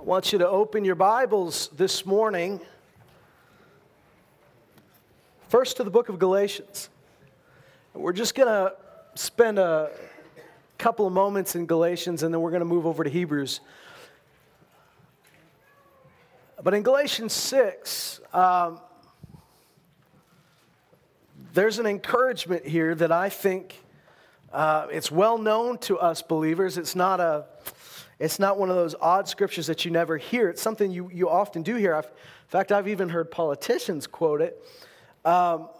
I want you to open your Bibles this morning, first to the book of Galatians. We're just going to spend a couple of moments in Galatians and then we're going to move over to Hebrews. But in Galatians 6, um, there's an encouragement here that I think uh, it's well known to us believers. It's not a it's not one of those odd scriptures that you never hear. It's something you, you often do hear. I've, in fact, I've even heard politicians quote it. Um,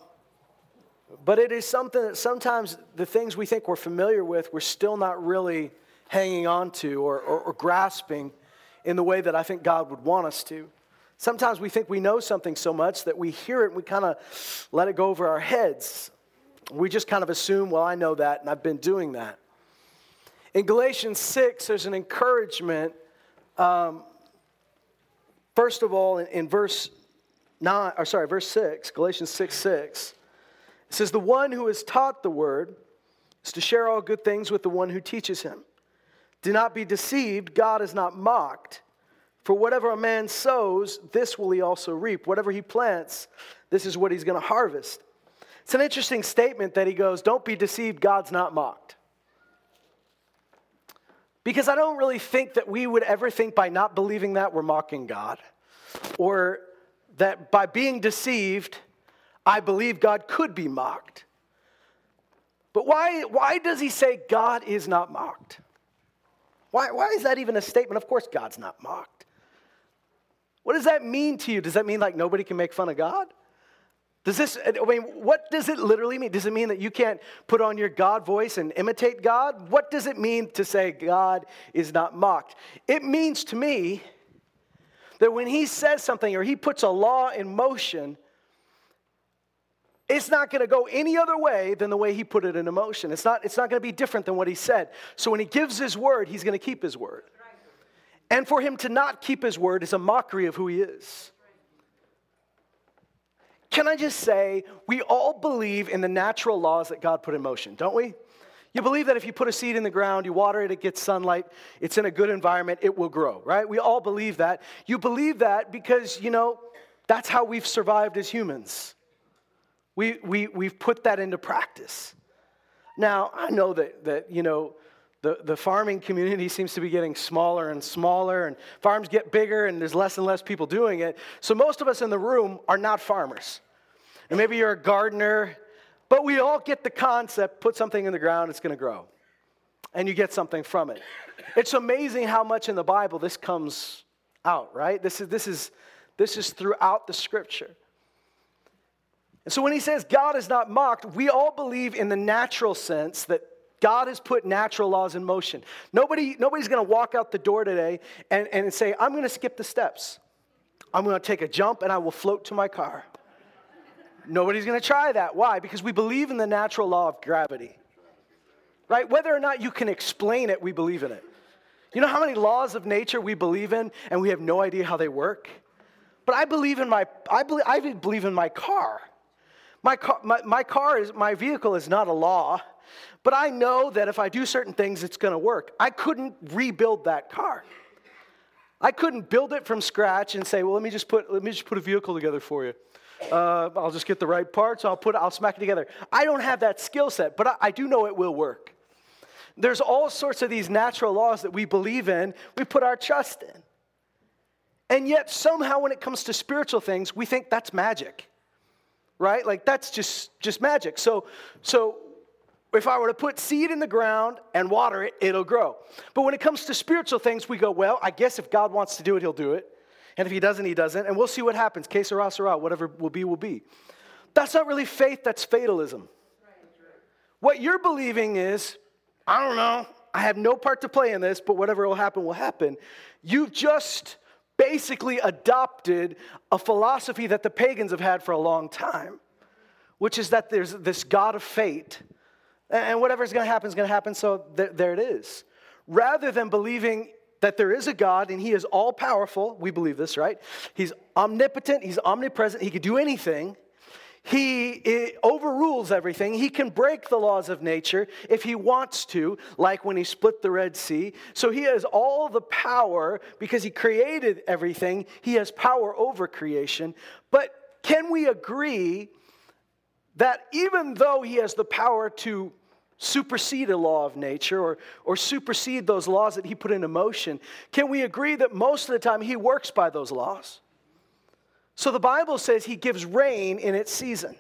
but it is something that sometimes the things we think we're familiar with, we're still not really hanging on to or, or, or grasping in the way that I think God would want us to. Sometimes we think we know something so much that we hear it and we kind of let it go over our heads. We just kind of assume, well, I know that and I've been doing that. In Galatians 6, there's an encouragement. Um, first of all, in, in verse 9, or sorry, verse 6, Galatians 6 6, it says, The one who is taught the word is to share all good things with the one who teaches him. Do not be deceived, God is not mocked. For whatever a man sows, this will he also reap. Whatever he plants, this is what he's going to harvest. It's an interesting statement that he goes, Don't be deceived, God's not mocked. Because I don't really think that we would ever think by not believing that we're mocking God, or that by being deceived, I believe God could be mocked. But why, why does he say God is not mocked? Why, why is that even a statement? Of course, God's not mocked. What does that mean to you? Does that mean like nobody can make fun of God? Does this, I mean, what does it literally mean? Does it mean that you can't put on your God voice and imitate God? What does it mean to say God is not mocked? It means to me that when He says something or He puts a law in motion, it's not going to go any other way than the way He put it in motion. It's not, it's not going to be different than what He said. So when He gives His word, He's going to keep His word. And for Him to not keep His word is a mockery of who He is. Can I just say, we all believe in the natural laws that God put in motion, don't we? You believe that if you put a seed in the ground, you water it, it gets sunlight, it's in a good environment, it will grow, right? We all believe that. You believe that because, you know, that's how we've survived as humans. We, we, we've put that into practice. Now, I know that, that you know, the, the farming community seems to be getting smaller and smaller, and farms get bigger, and there's less and less people doing it. So, most of us in the room are not farmers. And maybe you're a gardener, but we all get the concept put something in the ground, it's going to grow. And you get something from it. It's amazing how much in the Bible this comes out, right? This is, this is, this is throughout the scripture. And so when he says God is not mocked, we all believe in the natural sense that God has put natural laws in motion. Nobody, nobody's going to walk out the door today and, and say, I'm going to skip the steps. I'm going to take a jump and I will float to my car. Nobody's going to try that. Why? Because we believe in the natural law of gravity. Right? Whether or not you can explain it, we believe in it. You know how many laws of nature we believe in and we have no idea how they work? But I believe in my I believe, I believe in my car. My car, my, my car is my vehicle is not a law. But I know that if I do certain things, it's going to work. I couldn't rebuild that car. I couldn't build it from scratch and say, well, let me just put, let me just put a vehicle together for you. Uh, I'll just get the right parts, I'll, put, I'll smack it together. I don't have that skill set, but I, I do know it will work. There's all sorts of these natural laws that we believe in, we put our trust in. And yet, somehow, when it comes to spiritual things, we think that's magic right like that's just just magic so so if I were to put seed in the ground and water it, it'll grow. But when it comes to spiritual things, we go, well, I guess if God wants to do it, he'll do it. And if he doesn't, he doesn't. And we'll see what happens. Que sera, sera. Whatever will be, will be. That's not really faith, that's fatalism. What you're believing is, I don't know, I have no part to play in this, but whatever will happen, will happen. You've just basically adopted a philosophy that the pagans have had for a long time, which is that there's this God of fate and whatever's going to happen is going to happen, so th- there it is. Rather than believing that there is a God and He is all powerful, we believe this, right? He's omnipotent, He's omnipresent, He could do anything. He overrules everything. He can break the laws of nature if he wants to, like when he split the Red Sea. So he has all the power because he created everything. He has power over creation. But can we agree that even though he has the power to supersede a law of nature or, or supersede those laws that he put into motion, can we agree that most of the time he works by those laws? So the Bible says he gives rain in its season.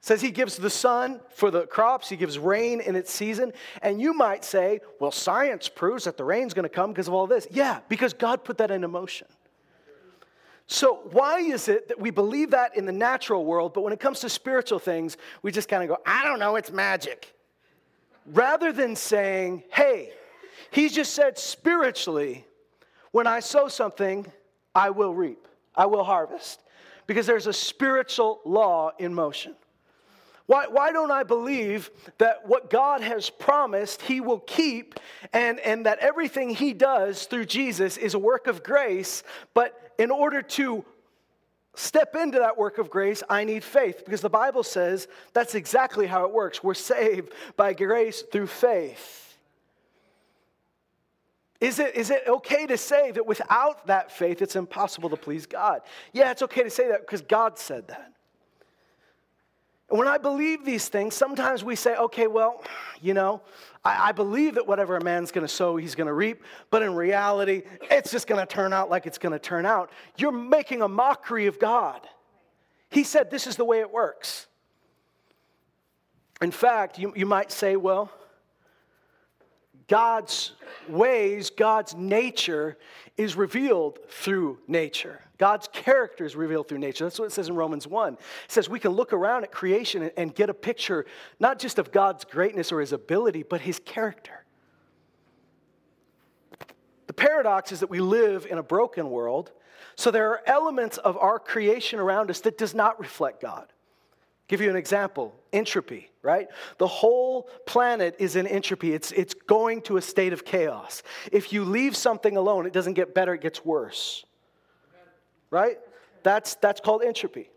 Says he gives the sun for the crops, he gives rain in its season. And you might say, well, science proves that the rain's going to come because of all this. Yeah, because God put that into motion. So, why is it that we believe that in the natural world, but when it comes to spiritual things, we just kind of go, I don't know, it's magic? Rather than saying, hey, he just said spiritually, when I sow something, I will reap. I will harvest. Because there's a spiritual law in motion. Why, why don't I believe that what God has promised He will keep and, and that everything He does through Jesus is a work of grace? But in order to step into that work of grace, I need faith because the Bible says that's exactly how it works. We're saved by grace through faith. Is it, is it okay to say that without that faith, it's impossible to please God? Yeah, it's okay to say that because God said that. And when I believe these things, sometimes we say, okay, well, you know, I, I believe that whatever a man's going to sow, he's going to reap. But in reality, it's just going to turn out like it's going to turn out. You're making a mockery of God. He said this is the way it works. In fact, you, you might say, well, God's ways, God's nature is revealed through nature. God's character is revealed through nature. That's what it says in Romans 1. It says we can look around at creation and get a picture not just of God's greatness or his ability, but his character. The paradox is that we live in a broken world, so there are elements of our creation around us that does not reflect God. I'll Give you an example entropy, right? The whole planet is in entropy. It's, it's going to a state of chaos. If you leave something alone, it doesn't get better, it gets worse. Right? That's, that's called entropy.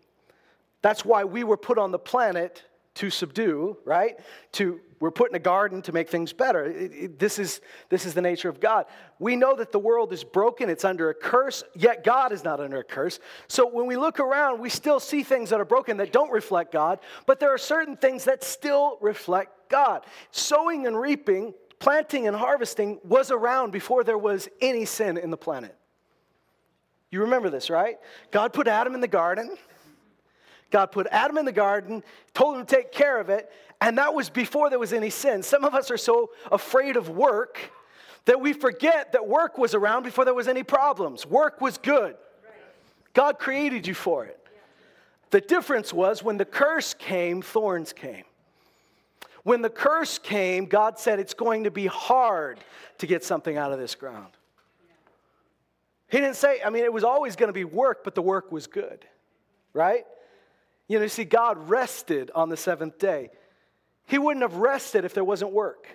That's why we were put on the planet to subdue, right? To we're put in a garden to make things better. It, it, this, is, this is the nature of God. We know that the world is broken, it's under a curse, yet God is not under a curse. So when we look around, we still see things that are broken that don't reflect God, but there are certain things that still reflect God. Sowing and reaping, planting and harvesting was around before there was any sin in the planet. You remember this, right? God put Adam in the garden. God put Adam in the garden, told him to take care of it, and that was before there was any sin. Some of us are so afraid of work that we forget that work was around before there was any problems. Work was good. God created you for it. The difference was when the curse came, thorns came. When the curse came, God said it's going to be hard to get something out of this ground. He didn't say, I mean, it was always going to be work, but the work was good, right? You know, you see, God rested on the seventh day. He wouldn't have rested if there wasn't work.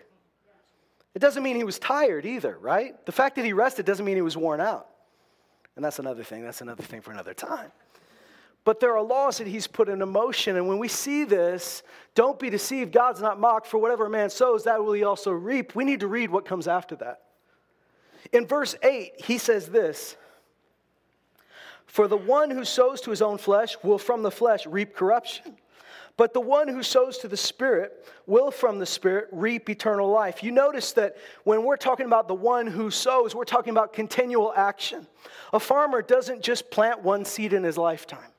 It doesn't mean he was tired either, right? The fact that he rested doesn't mean he was worn out. And that's another thing. That's another thing for another time. But there are laws that he's put into motion. And when we see this, don't be deceived. God's not mocked. For whatever a man sows, that will he also reap. We need to read what comes after that. In verse 8, he says this For the one who sows to his own flesh will from the flesh reap corruption. But the one who sows to the Spirit will from the Spirit reap eternal life. You notice that when we're talking about the one who sows, we're talking about continual action. A farmer doesn't just plant one seed in his lifetime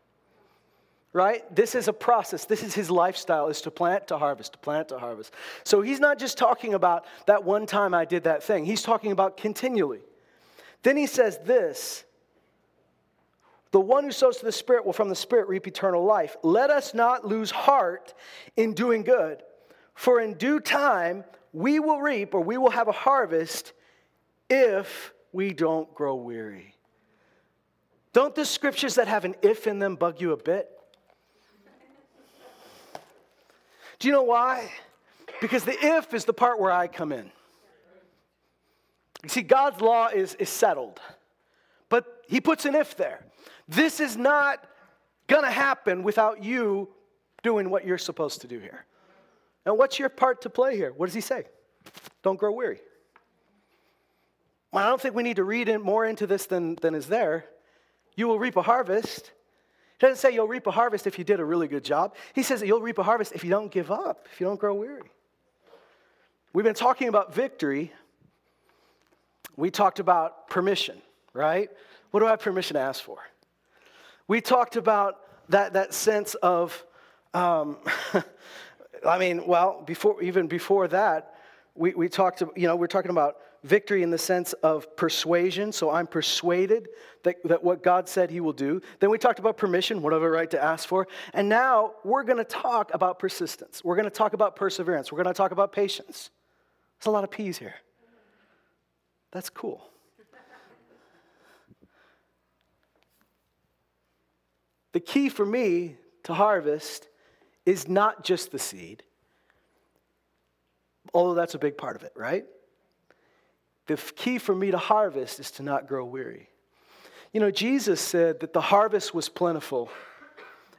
right this is a process this is his lifestyle is to plant to harvest to plant to harvest so he's not just talking about that one time i did that thing he's talking about continually then he says this the one who sows to the Spirit will from the Spirit reap eternal life. Let us not lose heart in doing good, for in due time we will reap or we will have a harvest if we don't grow weary. Don't the scriptures that have an if in them bug you a bit? Do you know why? Because the if is the part where I come in. You see, God's law is, is settled, but He puts an if there. This is not going to happen without you doing what you're supposed to do here. And what's your part to play here? What does he say? Don't grow weary. Well, I don't think we need to read in more into this than, than is there. You will reap a harvest. Doesn't say you'll reap a harvest if you did a really good job. He says that you'll reap a harvest if you don't give up, if you don't grow weary. We've been talking about victory. We talked about permission, right? What do I have permission to ask for? We talked about that, that sense of, um, I mean, well, before, even before that, we, we talked, you know, we're talking about victory in the sense of persuasion. So I'm persuaded that, that what God said he will do. Then we talked about permission, what have I right to ask for? And now we're going to talk about persistence. We're going to talk about perseverance. We're going to talk about patience. There's a lot of P's here. That's cool. The key for me to harvest is not just the seed, although that's a big part of it, right? The key for me to harvest is to not grow weary. You know, Jesus said that the harvest was plentiful.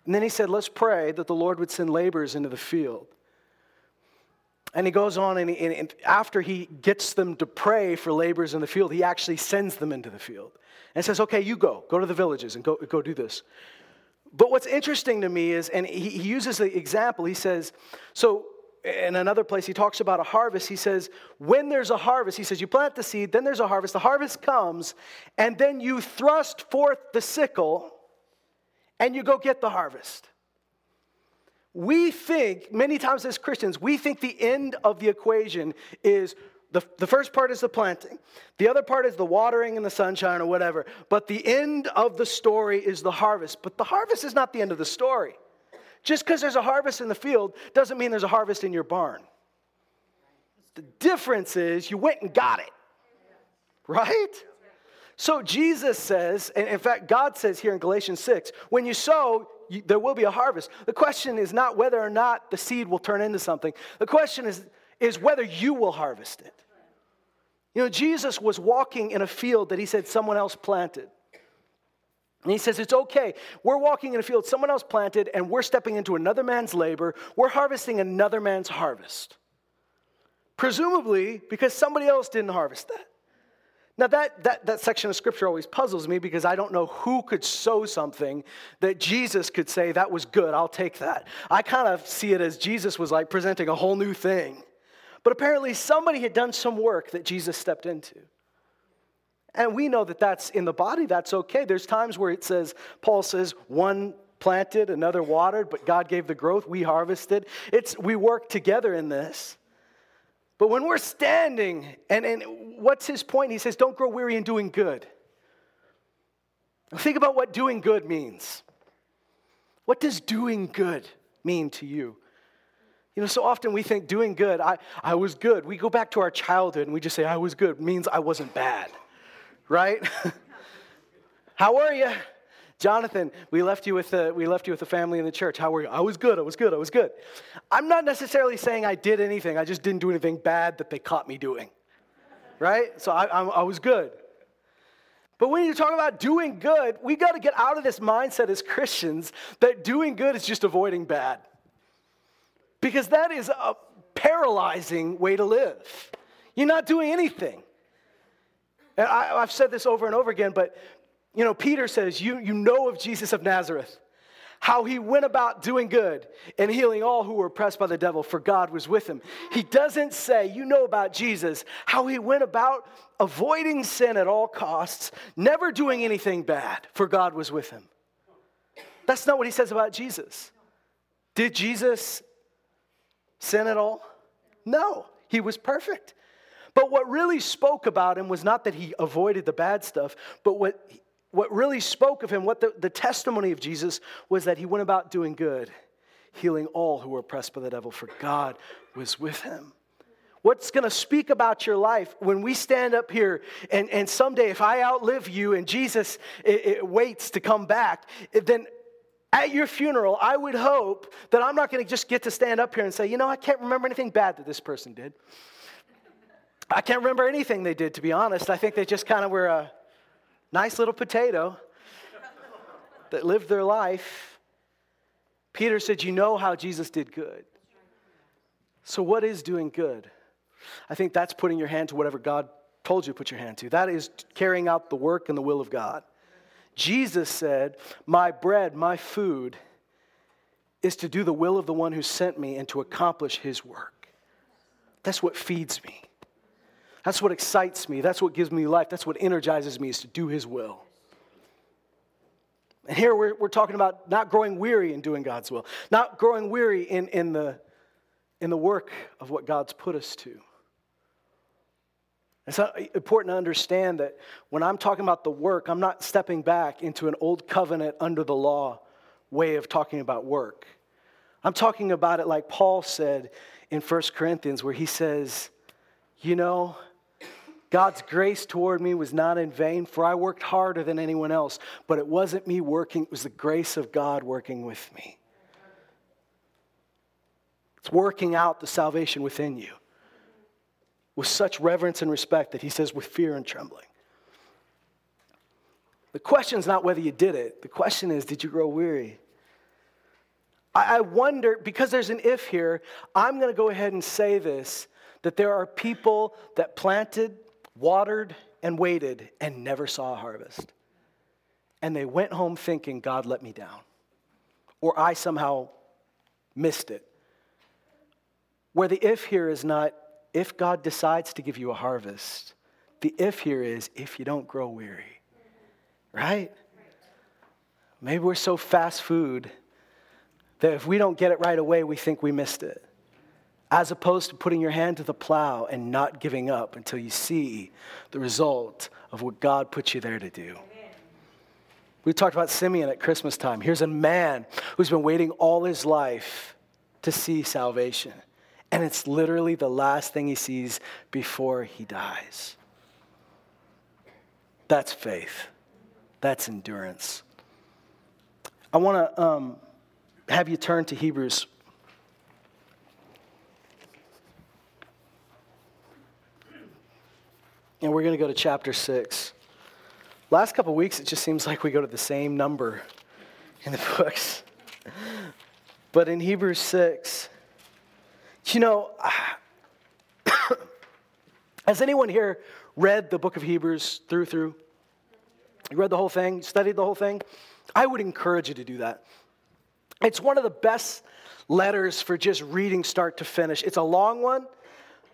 And then he said, Let's pray that the Lord would send laborers into the field. And he goes on, and, he, and, after he gets them to pray for laborers in the field, he actually sends them into the field and says, Okay, you go, go to the villages and go, go do this. But what's interesting to me is, and he, he uses the example, he says, So in another place, he talks about a harvest. He says, when there's a harvest, he says, you plant the seed, then there's a harvest. The harvest comes, and then you thrust forth the sickle, and you go get the harvest. We think, many times as Christians, we think the end of the equation is the, the first part is the planting, the other part is the watering and the sunshine or whatever. But the end of the story is the harvest. But the harvest is not the end of the story. Just because there's a harvest in the field doesn't mean there's a harvest in your barn. The difference is you went and got it, right? So Jesus says, and in fact, God says here in Galatians 6, when you sow, you, there will be a harvest. The question is not whether or not the seed will turn into something, the question is, is whether you will harvest it. You know, Jesus was walking in a field that he said someone else planted. And he says, It's okay. We're walking in a field someone else planted, and we're stepping into another man's labor. We're harvesting another man's harvest. Presumably because somebody else didn't harvest that. Now, that, that, that section of scripture always puzzles me because I don't know who could sow something that Jesus could say, That was good, I'll take that. I kind of see it as Jesus was like presenting a whole new thing. But apparently, somebody had done some work that Jesus stepped into. And we know that that's in the body, that's okay. There's times where it says, Paul says, one planted, another watered, but God gave the growth, we harvested. It's we work together in this. But when we're standing, and, and what's his point? He says, Don't grow weary in doing good. Think about what doing good means. What does doing good mean to you? You know, so often we think doing good, I, I was good. We go back to our childhood and we just say, I was good, means I wasn't bad right? How are you? Jonathan, we left you with the, we left you with the family in the church. How were you? I was good. I was good. I was good. I'm not necessarily saying I did anything. I just didn't do anything bad that they caught me doing. Right? So I, I, I was good. But when you talk about doing good, we got to get out of this mindset as Christians that doing good is just avoiding bad. Because that is a paralyzing way to live. You're not doing anything. And I, have said this over and over again, but you know, Peter says, you, you know of Jesus of Nazareth, how he went about doing good and healing all who were oppressed by the devil, for God was with him. He doesn't say, you know about Jesus, how he went about avoiding sin at all costs, never doing anything bad, for God was with him. That's not what he says about Jesus. Did Jesus sin at all? No, he was perfect. But what really spoke about him was not that he avoided the bad stuff, but what, what really spoke of him, what the, the testimony of Jesus was that he went about doing good, healing all who were oppressed by the devil, for God was with him. What's going to speak about your life when we stand up here and, and someday, if I outlive you and Jesus it, it waits to come back, then at your funeral, I would hope that I'm not going to just get to stand up here and say, you know, I can't remember anything bad that this person did. I can't remember anything they did, to be honest. I think they just kind of were a nice little potato that lived their life. Peter said, You know how Jesus did good. So, what is doing good? I think that's putting your hand to whatever God told you to put your hand to. That is carrying out the work and the will of God. Jesus said, My bread, my food, is to do the will of the one who sent me and to accomplish his work. That's what feeds me. That's what excites me. That's what gives me life. That's what energizes me is to do his will. And here we're, we're talking about not growing weary in doing God's will, not growing weary in, in, the, in the work of what God's put us to. It's important to understand that when I'm talking about the work, I'm not stepping back into an old covenant under the law way of talking about work. I'm talking about it like Paul said in 1 Corinthians, where he says, You know, God's grace toward me was not in vain, for I worked harder than anyone else, but it wasn't me working, it was the grace of God working with me. It's working out the salvation within you with such reverence and respect that he says, with fear and trembling. The question is not whether you did it, the question is, did you grow weary? I wonder, because there's an if here, I'm going to go ahead and say this that there are people that planted, watered, and waited and never saw a harvest. And they went home thinking, God let me down, or I somehow missed it. Where the if here is not, if God decides to give you a harvest, the if here is if you don't grow weary, right? Maybe we're so fast food that if we don't get it right away, we think we missed it. As opposed to putting your hand to the plow and not giving up until you see the result of what God put you there to do. We talked about Simeon at Christmas time. Here's a man who's been waiting all his life to see salvation and it's literally the last thing he sees before he dies. That's faith. That's endurance. I want to um, have you turn to Hebrews. And we're going to go to chapter 6. Last couple weeks, it just seems like we go to the same number in the books. But in Hebrews 6, you know, has anyone here read the book of Hebrews through through? You read the whole thing, studied the whole thing? I would encourage you to do that. It's one of the best letters for just reading start to finish. It's a long one,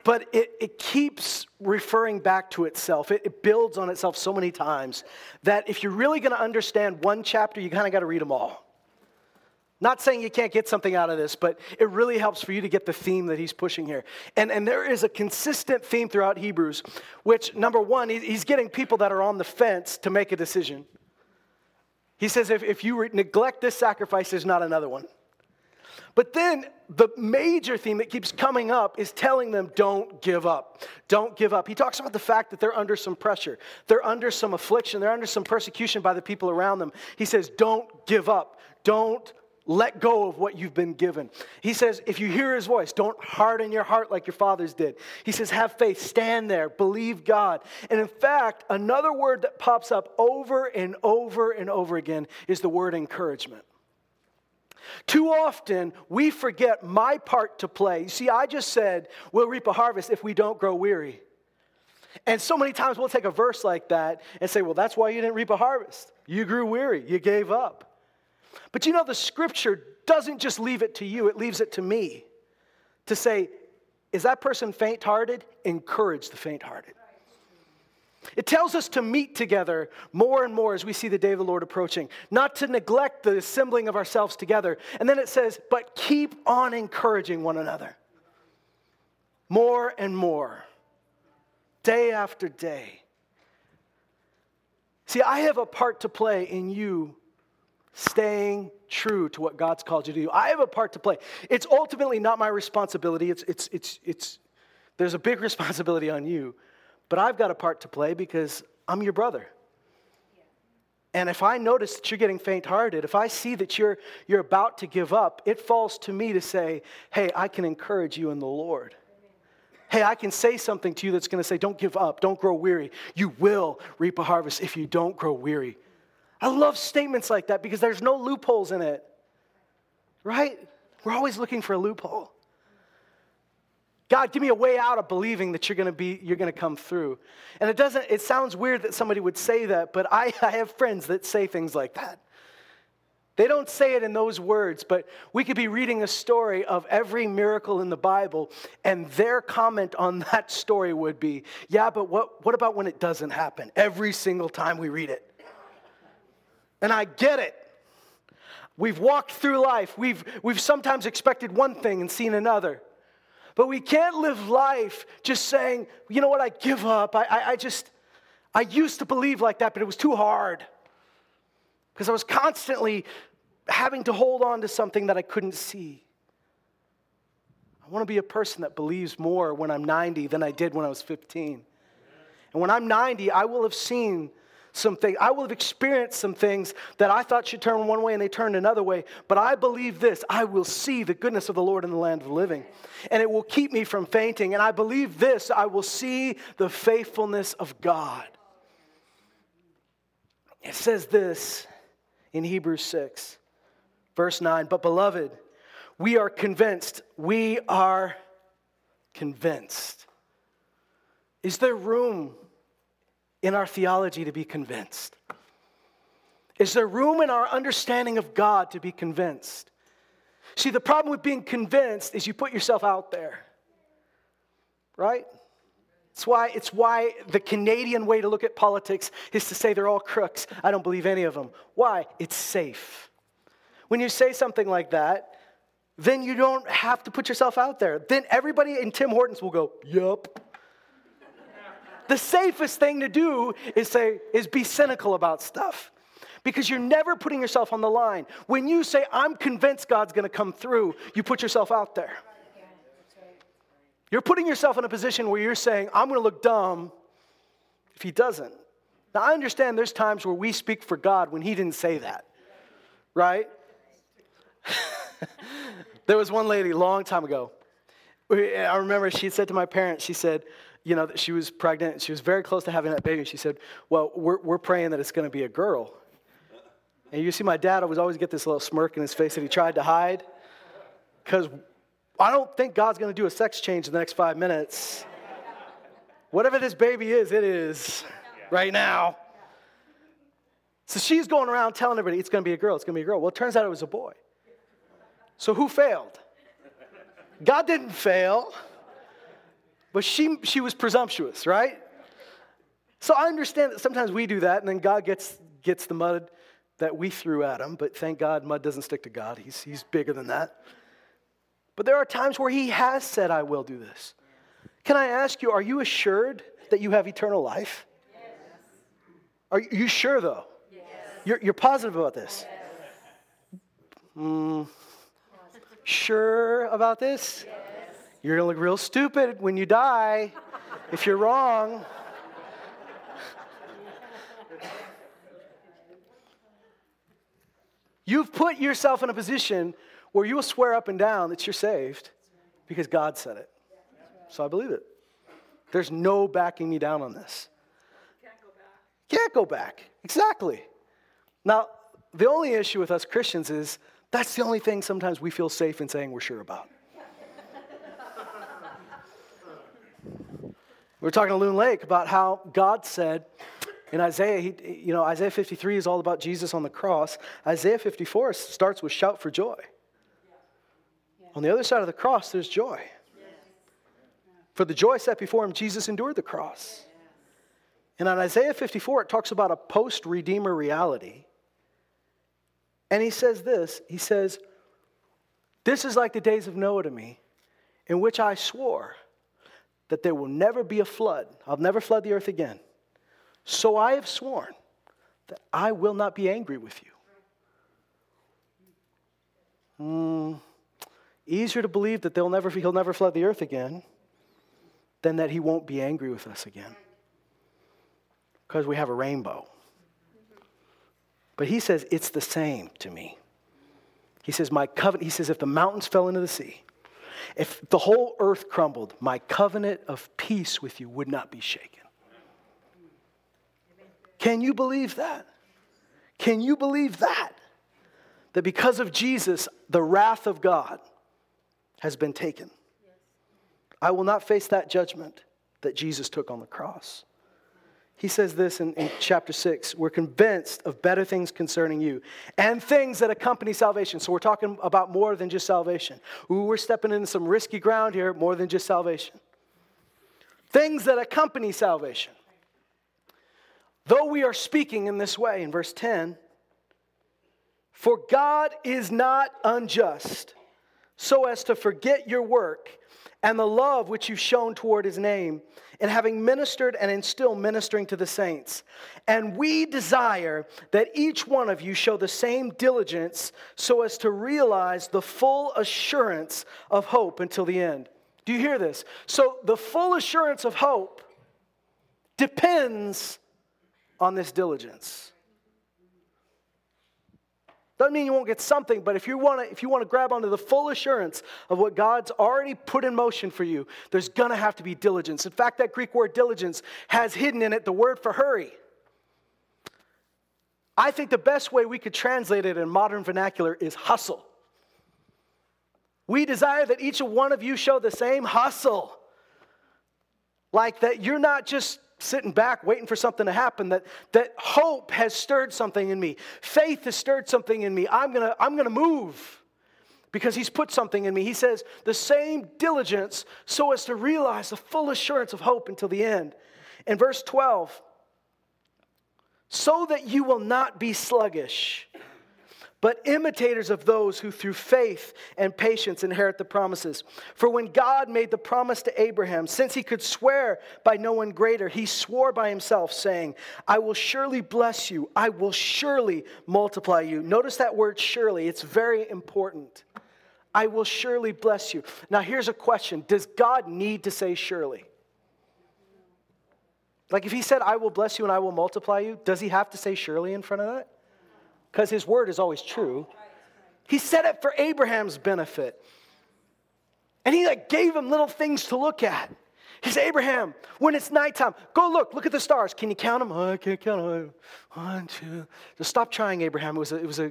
but it, it keeps referring back to itself. It, it builds on itself so many times that if you're really going to understand one chapter, you kind of got to read them all. Not saying you can't get something out of this, but it really helps for you to get the theme that he's pushing here. And, and there is a consistent theme throughout Hebrews, which, number one, he's getting people that are on the fence to make a decision. He says, if, if you neglect this sacrifice, there's not another one. But then the major theme that keeps coming up is telling them, don't give up. Don't give up. He talks about the fact that they're under some pressure, they're under some affliction, they're under some persecution by the people around them. He says, don't give up. Don't let go of what you've been given. He says, if you hear his voice, don't harden your heart like your fathers did. He says, have faith, stand there, believe God. And in fact, another word that pops up over and over and over again is the word encouragement. Too often, we forget my part to play. You see, I just said we'll reap a harvest if we don't grow weary. And so many times we'll take a verse like that and say, well, that's why you didn't reap a harvest. You grew weary, you gave up. But you know, the scripture doesn't just leave it to you, it leaves it to me to say, is that person faint hearted? Encourage the faint hearted. It tells us to meet together more and more as we see the day of the Lord approaching, not to neglect the assembling of ourselves together. And then it says, but keep on encouraging one another more and more, day after day. See, I have a part to play in you staying true to what God's called you to do. I have a part to play. It's ultimately not my responsibility. It's, it's, it's, it's, there's a big responsibility on you, but I've got a part to play because I'm your brother. And if I notice that you're getting faint hearted, if I see that you're, you're about to give up, it falls to me to say, hey, I can encourage you in the Lord. Hey, I can say something to you that's going to say, don't give up, don't grow weary. You will reap a harvest if you don't grow weary. I love statements like that because there's no loopholes in it. right? We're always looking for a loophole. God, give me a way out of believing that you're going to be you're going to come through. And it doesn't it sounds weird that somebody would say that, but I, I have friends that say things like that. They don't say it in those words, but we could be reading a story of every miracle in the Bible, and their comment on that story would be, Yeah, but what, what about when it doesn't happen? Every single time we read it. And I get it. We've walked through life, we've, we've sometimes expected one thing and seen another. But we can't live life just saying, you know what, I give up. I, I, I just, I used to believe like that, but it was too hard. Because I was constantly having to hold on to something that I couldn't see. I want to be a person that believes more when I'm 90 than I did when I was 15. And when I'm 90, I will have seen some things. I will have experienced some things that I thought should turn one way and they turned another way. But I believe this I will see the goodness of the Lord in the land of the living. And it will keep me from fainting. And I believe this I will see the faithfulness of God. It says this in Hebrews 6. Verse 9, but beloved, we are convinced, we are convinced. Is there room in our theology to be convinced? Is there room in our understanding of God to be convinced? See, the problem with being convinced is you put yourself out there, right? It's why, it's why the Canadian way to look at politics is to say they're all crooks. I don't believe any of them. Why? It's safe. When you say something like that, then you don't have to put yourself out there. Then everybody in Tim Hortons will go, Yup. The safest thing to do is say, is be cynical about stuff. Because you're never putting yourself on the line. When you say, I'm convinced God's gonna come through, you put yourself out there. You're putting yourself in a position where you're saying, I'm gonna look dumb if he doesn't. Now, I understand there's times where we speak for God when he didn't say that, right? there was one lady a long time ago. I remember she said to my parents, she said, you know, she was pregnant. She was very close to having that baby. She said, well, we're, we're praying that it's going to be a girl. And you see, my dad always always get this little smirk in his face that he tried to hide. Because I don't think God's going to do a sex change in the next five minutes. Whatever this baby is, it is right now. So she's going around telling everybody it's going to be a girl, it's going to be a girl. Well, it turns out it was a boy. So who failed? God didn't fail, but she, she was presumptuous, right? So I understand that sometimes we do that, and then God gets, gets the mud that we threw at him, but thank God mud doesn't stick to God. He's, he's bigger than that. But there are times where he has said, I will do this. Can I ask you, are you assured that you have eternal life? Yes. Are you sure, though? Yes. You're, you're positive about this? Yes. Mm, Sure about this? Yes. You're going to look real stupid when you die if you're wrong. You've put yourself in a position where you will swear up and down that you're saved because God said it. So I believe it. There's no backing me down on this. Can't go back. Can't go back. Exactly. Now, the only issue with us Christians is that's the only thing sometimes we feel safe in saying we're sure about. We were talking to Loon Lake about how God said in Isaiah, he, you know, Isaiah 53 is all about Jesus on the cross. Isaiah 54 starts with shout for joy. On the other side of the cross, there's joy. For the joy set before him, Jesus endured the cross. And on Isaiah 54, it talks about a post Redeemer reality and he says this He says, This is like the days of Noah to me, in which I swore that there will never be a flood. I'll never flood the earth again. So I have sworn that I will not be angry with you. Mm, easier to believe that they'll never, he'll never flood the earth again than that he won't be angry with us again. Because we have a rainbow. But he says, it's the same to me. He says, my covenant, he says, if the mountains fell into the sea, if the whole earth crumbled, my covenant of peace with you would not be shaken. Can you believe that? Can you believe that? that because of Jesus, the wrath of God has been taken. I will not face that judgment that Jesus took on the cross. He says this in, in, chapter 6 We're convinced of better things concerning you and things that accompany salvation. So we're talking about more than just salvation. Ooh, we're stepping into some risky ground here, more than just salvation. Things that accompany salvation. Though we are speaking in this way, in verse 10, for God is not unjust so as to forget your work and the love which you've shown toward his name, and having ministered and in still ministering to the saints. And we desire that each one of you show the same diligence so as to realize the full assurance of hope until the end. Do you hear this? So, the full assurance of hope depends on this diligence. Doesn't mean you won't get something, but if you want to if you want to grab onto the full assurance of what God's already put in motion for you, there's going to have to be diligence. In fact, that Greek word diligence has hidden in it the word for hurry. I think the best way we could translate it in modern vernacular is hustle. We desire that each one of you show the same hustle. Like that you're not just sitting back waiting for something to happen that, that hope has stirred something in me. Faith has stirred something in me. I'm gonna i'm gonna move because he's put something in me. He says the same diligence so as to realize the full assurance of hope until the end. In verse 12 so that you will not be sluggish but imitators of those who through faith and patience inherit the promises. For when God made the promise to Abraham, since he could swear by no one greater, he swore by himself, saying, I will surely bless you, I will surely multiply you. Notice that word surely, it's very important. I will surely bless you. Now, here's a question Does God need to say surely? Like if he said, I will bless you and I will multiply you, does he have to say surely in front of that? Because his word is always true. He said it for Abraham's benefit. And he like gave him little things to look at. He said, Abraham, when it's nighttime, go look, look at the stars. Can you count them? Oh, I can't count them. One, two. Just stop trying, Abraham. It was, a, it, was a,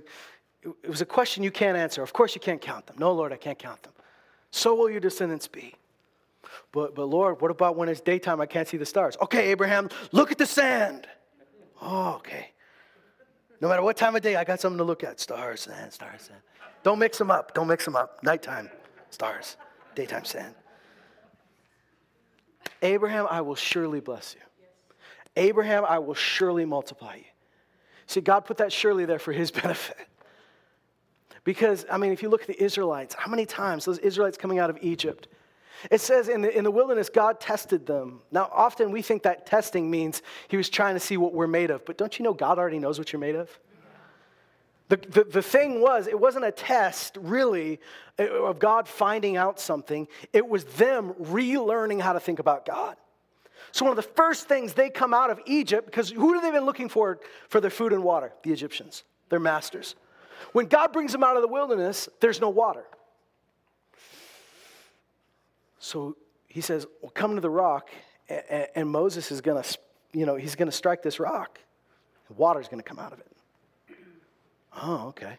it was a question you can't answer. Of course you can't count them. No, Lord, I can't count them. So will your descendants be. But, but Lord, what about when it's daytime? I can't see the stars. Okay, Abraham, look at the sand. Oh, okay. No matter what time of day, I got something to look at. Stars, sand, stars, sand. Don't mix them up. Don't mix them up. Nighttime, stars. Daytime, sand. Abraham, I will surely bless you. Abraham, I will surely multiply you. See, God put that surely there for his benefit. Because, I mean, if you look at the Israelites, how many times those Israelites coming out of Egypt, it says in the, in the wilderness, God tested them. Now, often we think that testing means he was trying to see what we're made of, but don't you know God already knows what you're made of? The, the, the thing was, it wasn't a test really uh, of God finding out something, it was them relearning how to think about God. So, one of the first things they come out of Egypt, because who have they been looking for for their food and water? The Egyptians, their masters. When God brings them out of the wilderness, there's no water. So he says, well, Come to the rock, and Moses is going to, you know, he's going to strike this rock. Water's going to come out of it. Oh, okay.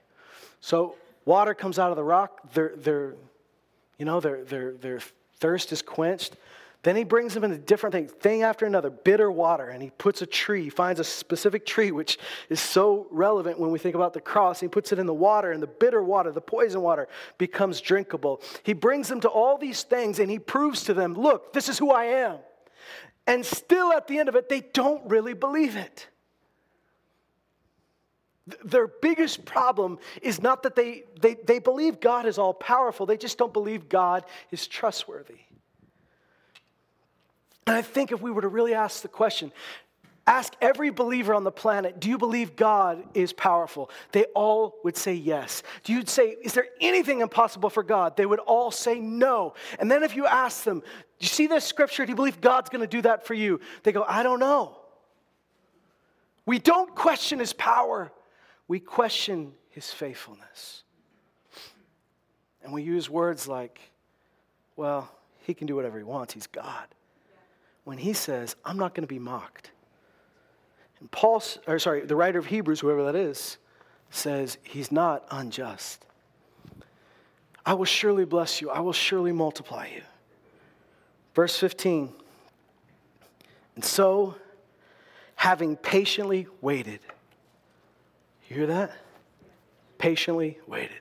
So water comes out of the rock. Their, their, you know, their, their, their thirst is quenched. Then he brings them into different things, thing after another, bitter water, and he puts a tree, finds a specific tree, which is so relevant when we think about the cross. He puts it in the water, and the bitter water, the poison water, becomes drinkable. He brings them to all these things, and he proves to them, look, this is who I am. And still at the end of it, they don't really believe it. Their biggest problem is not that they, they, they believe God is all powerful, they just don't believe God is trustworthy. And I think if we were to really ask the question, ask every believer on the planet, do you believe God is powerful? They all would say yes. Do you say, is there anything impossible for God? They would all say no. And then if you ask them, do you see this scripture? Do you believe God's going to do that for you? They go, I don't know. We don't question his power, we question his faithfulness. And we use words like, well, he can do whatever he wants, he's God when he says, I'm not going to be mocked. And Paul, or sorry, the writer of Hebrews, whoever that is, says he's not unjust. I will surely bless you, I will surely multiply you. Verse 15. And so, having patiently waited, you hear that? Patiently waited.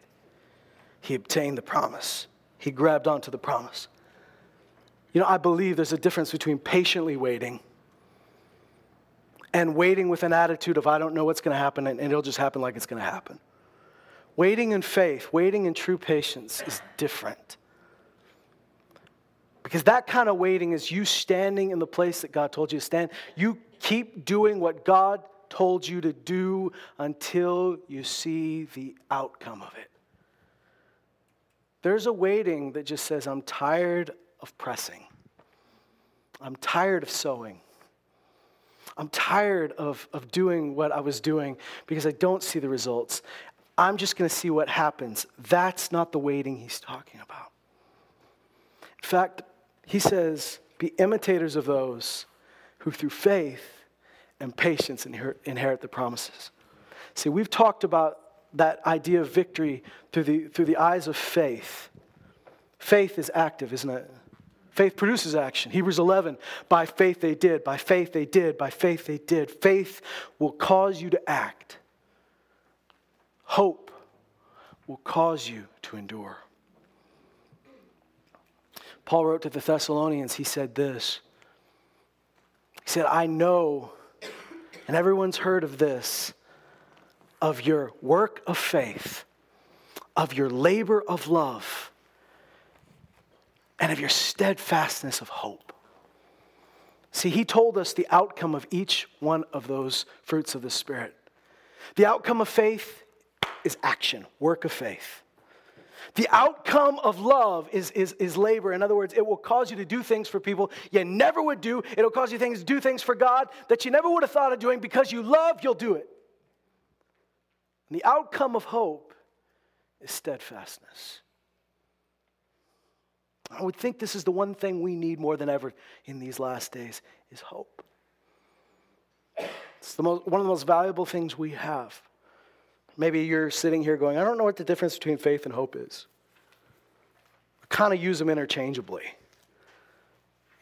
He obtained the promise. He grabbed onto the promise. You know, I believe there's a difference between patiently waiting and waiting with an attitude of, I don't know what's going to happen, and it'll just happen like it's going to happen. Waiting in faith, waiting in true patience is different. Because that kind of waiting is you standing in the place that God told you to stand. You keep doing what God told you to do until you see the outcome of it. There's a waiting that just says, I'm tired of pressing. I'm tired of sowing. I'm tired of, of doing what I was doing because I don't see the results. I'm just going to see what happens. That's not the waiting he's talking about. In fact, he says, Be imitators of those who through faith and patience inherit, inherit the promises. See, we've talked about that idea of victory through the, through the eyes of faith. Faith is active, isn't it? Faith produces action. Hebrews 11, by faith they did, by faith they did, by faith they did. Faith will cause you to act. Hope will cause you to endure. Paul wrote to the Thessalonians, he said this. He said, I know, and everyone's heard of this, of your work of faith, of your labor of love and of your steadfastness of hope. See, he told us the outcome of each one of those fruits of the Spirit. The outcome of faith is action, work of faith. The outcome of love is, is, is labor. In other words, it will cause you to do things for people you never would do. It'll cause you things do things for God that you never would have thought of doing because you love, you'll do it. And the outcome of hope is steadfastness. I would think this is the one thing we need more than ever in these last days is hope. It's the most, one of the most valuable things we have. Maybe you're sitting here going, I don't know what the difference between faith and hope is. I kind of use them interchangeably.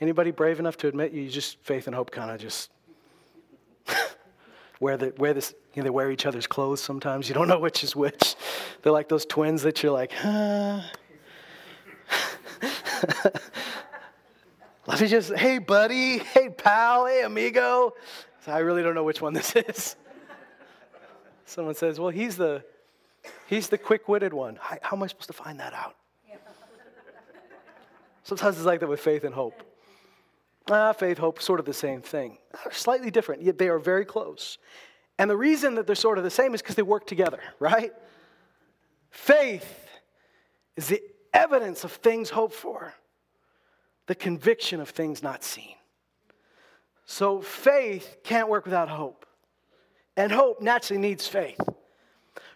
Anybody brave enough to admit you just faith and hope kind of just wear the wear this you know, they wear each other's clothes sometimes. You don't know which is which. They're like those twins that you're like, huh. Let me just, hey, buddy, hey, pal, hey, amigo. So I really don't know which one this is. Someone says, well, he's the, he's the quick-witted one. How am I supposed to find that out? Sometimes it's like that with faith and hope. Ah, faith, hope, sort of the same thing. They're slightly different, yet they are very close. And the reason that they're sort of the same is because they work together, right? Faith is the evidence of things hoped for, the conviction of things not seen. So faith can't work without hope. And hope naturally needs faith.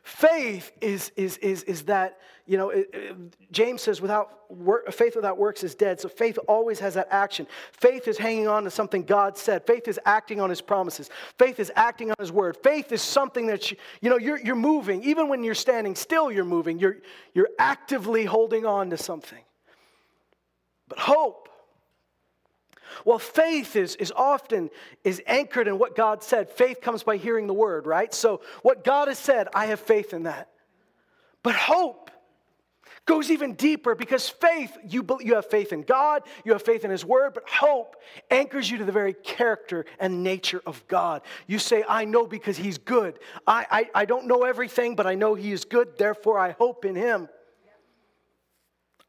Faith is, is, is, is that, you know, it, it, James says, without work, faith without works is dead. So faith always has that action. Faith is hanging on to something God said. Faith is acting on his promises. Faith is acting on his word. Faith is something that, you, you know, you're, you're moving. Even when you're standing still, you're moving. You're, you're actively holding on to something. But hope, well, faith is, is often is anchored in what God said. Faith comes by hearing the word, right? So what God has said, I have faith in that. But hope goes even deeper because faith, you, you have faith in God, you have faith in His Word, but hope anchors you to the very character and nature of God. You say, I know because He's good. I, I, I don't know everything, but I know He is good, therefore I hope in Him.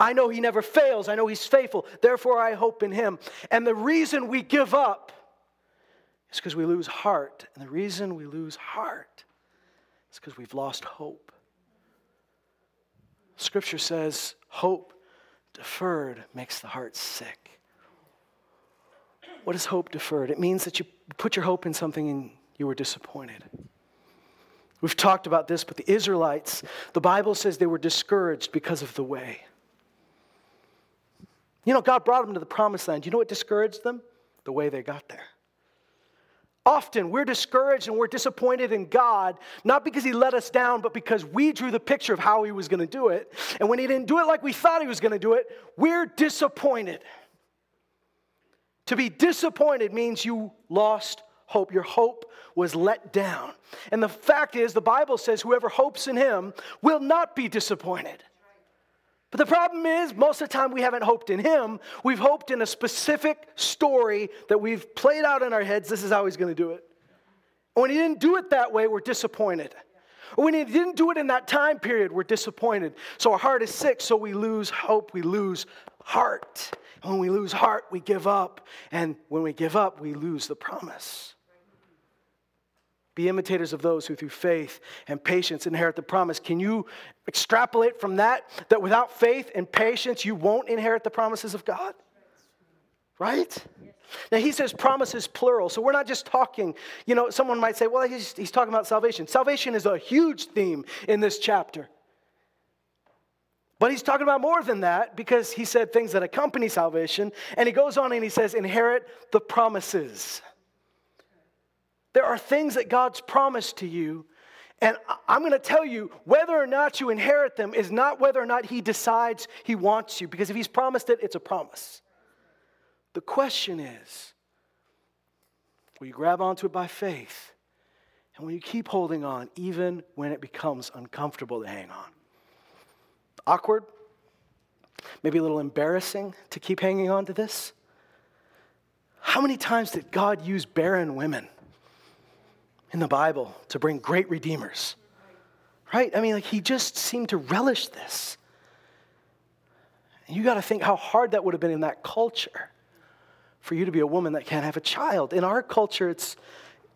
I know he never fails. I know he's faithful. Therefore, I hope in him. And the reason we give up is because we lose heart. And the reason we lose heart is because we've lost hope. Scripture says, hope deferred makes the heart sick. What is hope deferred? It means that you put your hope in something and you were disappointed. We've talked about this, but the Israelites, the Bible says they were discouraged because of the way. You know, God brought them to the promised land. You know what discouraged them? The way they got there. Often we're discouraged and we're disappointed in God, not because He let us down, but because we drew the picture of how He was going to do it. And when He didn't do it like we thought He was going to do it, we're disappointed. To be disappointed means you lost hope. Your hope was let down. And the fact is, the Bible says whoever hopes in Him will not be disappointed. But the problem is, most of the time we haven't hoped in Him. We've hoped in a specific story that we've played out in our heads. This is how He's going to do it. And when He didn't do it that way, we're disappointed. Or when He didn't do it in that time period, we're disappointed. So our heart is sick, so we lose hope, we lose heart. And when we lose heart, we give up. And when we give up, we lose the promise. Be imitators of those who through faith and patience inherit the promise. Can you extrapolate from that that without faith and patience, you won't inherit the promises of God? Right? Now he says promises plural. So we're not just talking, you know, someone might say, well, he's, he's talking about salvation. Salvation is a huge theme in this chapter. But he's talking about more than that because he said things that accompany salvation. And he goes on and he says, inherit the promises. There are things that God's promised to you, and I'm going to tell you whether or not you inherit them is not whether or not He decides He wants you, because if He's promised it, it's a promise. The question is will you grab onto it by faith? And will you keep holding on even when it becomes uncomfortable to hang on? Awkward? Maybe a little embarrassing to keep hanging on to this? How many times did God use barren women? In the Bible to bring great redeemers. Right? I mean, like he just seemed to relish this. And you got to think how hard that would have been in that culture for you to be a woman that can't have a child. In our culture, it's,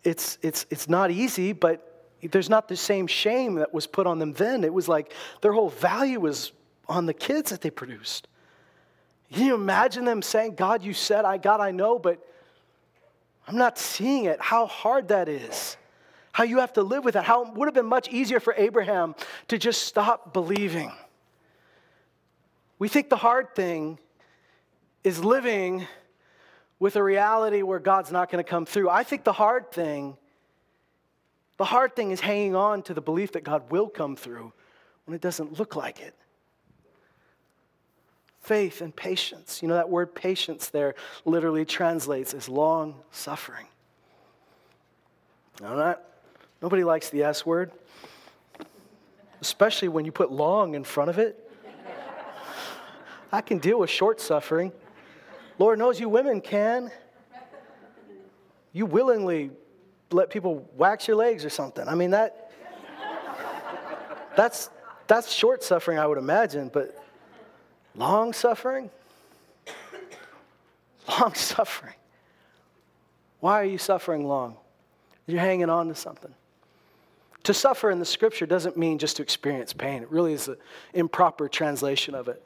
it's, it's, it's not easy, but there's not the same shame that was put on them then. It was like their whole value was on the kids that they produced. Can you imagine them saying, God, you said, I, God, I know, but I'm not seeing it. How hard that is how you have to live with that, how it would have been much easier for Abraham to just stop believing. We think the hard thing is living with a reality where God's not going to come through. I think the hard thing, the hard thing is hanging on to the belief that God will come through when it doesn't look like it. Faith and patience. You know, that word patience there literally translates as long suffering. I'm not Nobody likes the S word, especially when you put long in front of it. I can deal with short suffering. Lord knows you women can. You willingly let people wax your legs or something. I mean that that's that's short suffering I would imagine, but long suffering? Long suffering. Why are you suffering long? You're hanging on to something. To suffer in the scripture doesn't mean just to experience pain. It really is an improper translation of it.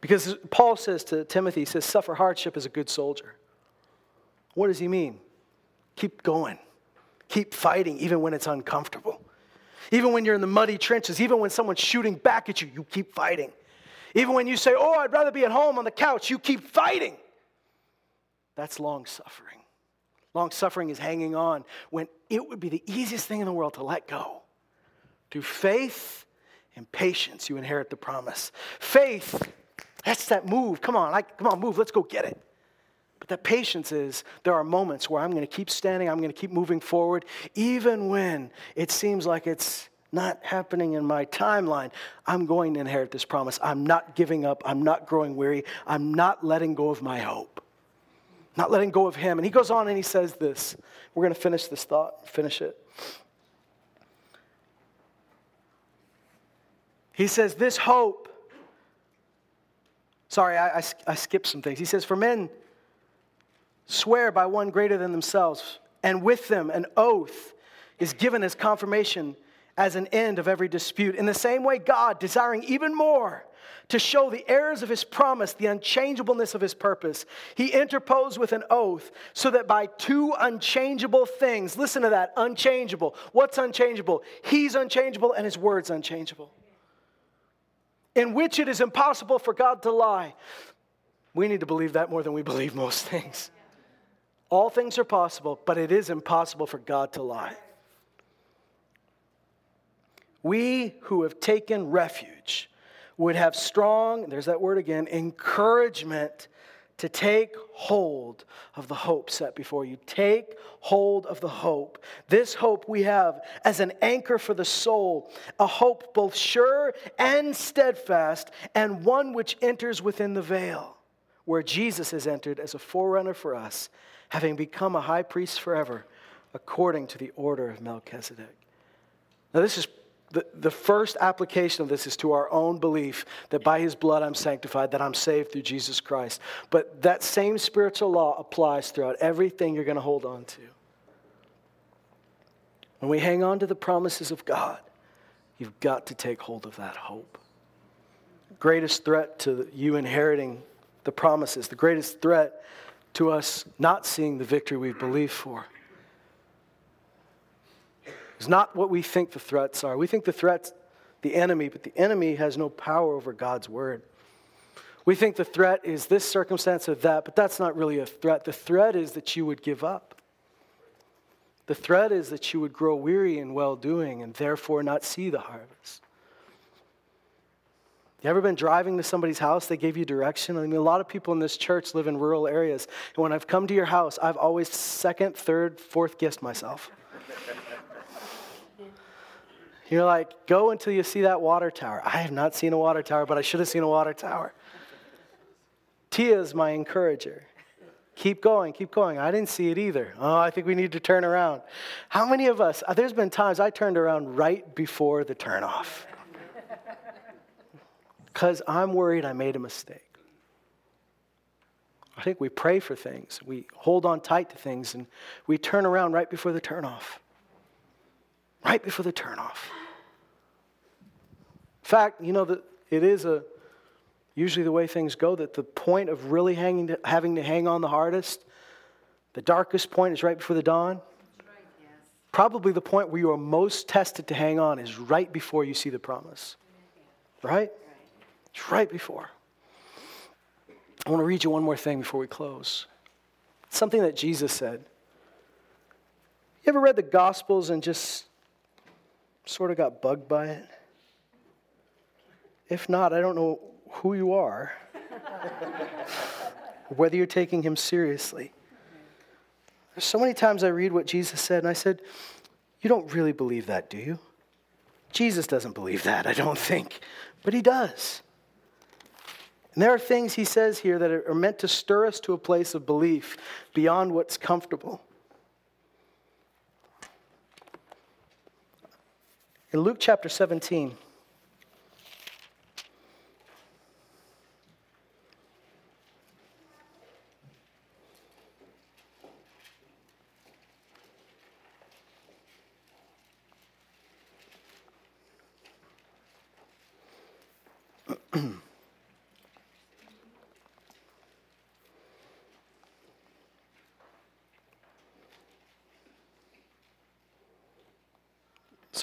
Because Paul says to Timothy, he says, suffer hardship as a good soldier. What does he mean? Keep going. Keep fighting even when it's uncomfortable. Even when you're in the muddy trenches, even when someone's shooting back at you, you keep fighting. Even when you say, Oh, I'd rather be at home on the couch, you keep fighting. That's long suffering. Long suffering is hanging on when it would be the easiest thing in the world to let go. Through faith and patience, you inherit the promise. Faith, that's that move. Come on, I, come on, move. Let's go get it. But that patience is there are moments where I'm going to keep standing, I'm going to keep moving forward, even when it seems like it's not happening in my timeline. I'm going to inherit this promise. I'm not giving up. I'm not growing weary. I'm not letting go of my hope not letting go of him. And he goes on and he says this. We're going to finish this thought, finish it. He says, This hope, sorry, I, I, I skipped some things. He says, For men swear by one greater than themselves, and with them an oath is given as confirmation as an end of every dispute. In the same way, God, desiring even more, to show the heirs of his promise the unchangeableness of his purpose. He interposed with an oath so that by two unchangeable things, listen to that, unchangeable. What's unchangeable? He's unchangeable and his word's unchangeable. In which it is impossible for God to lie. We need to believe that more than we believe most things. All things are possible, but it is impossible for God to lie. We who have taken refuge would have strong, there's that word again, encouragement to take hold of the hope set before you. Take hold of the hope. This hope we have as an anchor for the soul, a hope both sure and steadfast, and one which enters within the veil, where Jesus has entered as a forerunner for us, having become a high priest forever, according to the order of Melchizedek. Now, this is the, the first application of this is to our own belief that by his blood I'm sanctified, that I'm saved through Jesus Christ. But that same spiritual law applies throughout everything you're going to hold on to. When we hang on to the promises of God, you've got to take hold of that hope. Greatest threat to you inheriting the promises, the greatest threat to us not seeing the victory we've believed for is not what we think the threats are. We think the threat's the enemy, but the enemy has no power over God's word. We think the threat is this circumstance or that, but that's not really a threat. The threat is that you would give up. The threat is that you would grow weary in well doing and therefore not see the harvest. You ever been driving to somebody's house? They gave you direction. I mean, a lot of people in this church live in rural areas. And when I've come to your house, I've always second, third, fourth guessed myself. You're like, go until you see that water tower. I have not seen a water tower, but I should have seen a water tower. Tia is my encourager. Keep going, keep going. I didn't see it either. Oh, I think we need to turn around. How many of us, uh, there's been times I turned around right before the turnoff because I'm worried I made a mistake. I think we pray for things, we hold on tight to things, and we turn around right before the turnoff right before the turnoff. In fact, you know that it is a usually the way things go that the point of really hanging to, having to hang on the hardest, the darkest point is right before the dawn. Right, yes. Probably the point where you are most tested to hang on is right before you see the promise. Right? right? It's right before. I want to read you one more thing before we close. Something that Jesus said. You ever read the Gospels and just sort of got bugged by it? If not, I don't know who you are, whether you're taking him seriously. There's so many times I read what Jesus said, and I said, You don't really believe that, do you? Jesus doesn't believe that, I don't think, but he does. And there are things he says here that are meant to stir us to a place of belief beyond what's comfortable. In Luke chapter 17,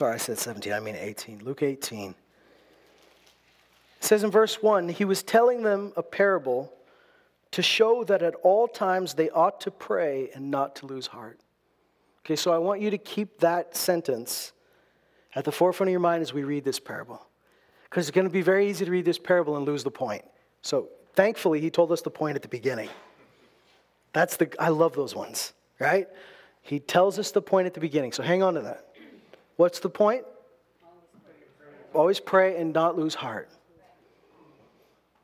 Sorry, I said 17, I mean 18. Luke 18. It says in verse 1 He was telling them a parable to show that at all times they ought to pray and not to lose heart. Okay, so I want you to keep that sentence at the forefront of your mind as we read this parable. Because it's going to be very easy to read this parable and lose the point. So thankfully, he told us the point at the beginning. That's the, I love those ones, right? He tells us the point at the beginning. So hang on to that. What's the point? Always pray and not lose heart.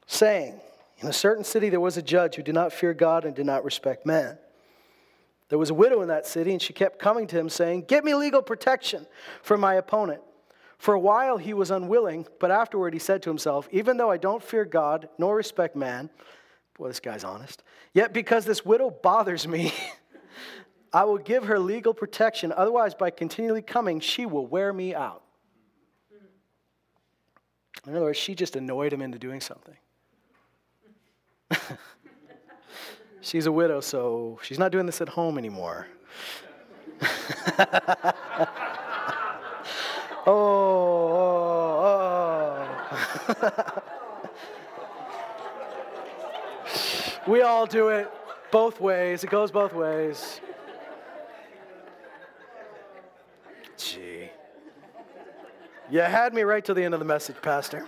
Saying, in a certain city there was a judge who did not fear God and did not respect man. There was a widow in that city, and she kept coming to him, saying, Get me legal protection from my opponent. For a while he was unwilling, but afterward he said to himself, Even though I don't fear God nor respect man, boy, this guy's honest, yet because this widow bothers me, I will give her legal protection. Otherwise, by continually coming, she will wear me out. In other words, she just annoyed him into doing something. she's a widow, so she's not doing this at home anymore. oh, oh, oh. we all do it. both ways. It goes both ways. You had me right till the end of the message, Pastor.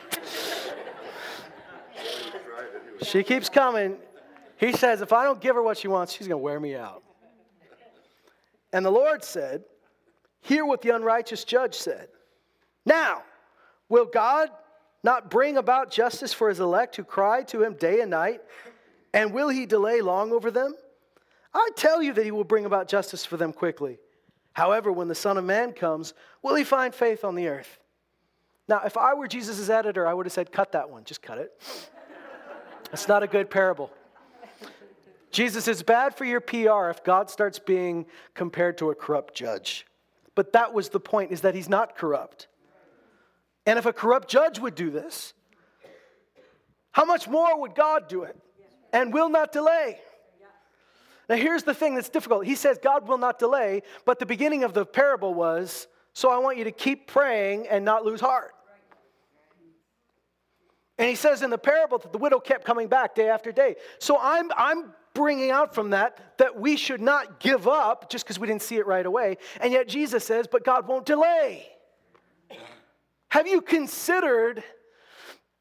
She keeps coming. He says, if I don't give her what she wants, she's going to wear me out. And the Lord said, Hear what the unrighteous judge said. Now, will God not bring about justice for his elect who cry to him day and night? And will he delay long over them? I tell you that he will bring about justice for them quickly. However, when the Son of Man comes, will he find faith on the earth? Now, if I were Jesus' editor, I would have said, cut that one, just cut it. It's not a good parable. Jesus, it's bad for your PR if God starts being compared to a corrupt judge. But that was the point, is that he's not corrupt. And if a corrupt judge would do this, how much more would God do it and will not delay? Now, here's the thing that's difficult. He says God will not delay, but the beginning of the parable was so I want you to keep praying and not lose heart. And he says in the parable that the widow kept coming back day after day. So I'm, I'm bringing out from that that we should not give up just because we didn't see it right away. And yet Jesus says, but God won't delay. Have you considered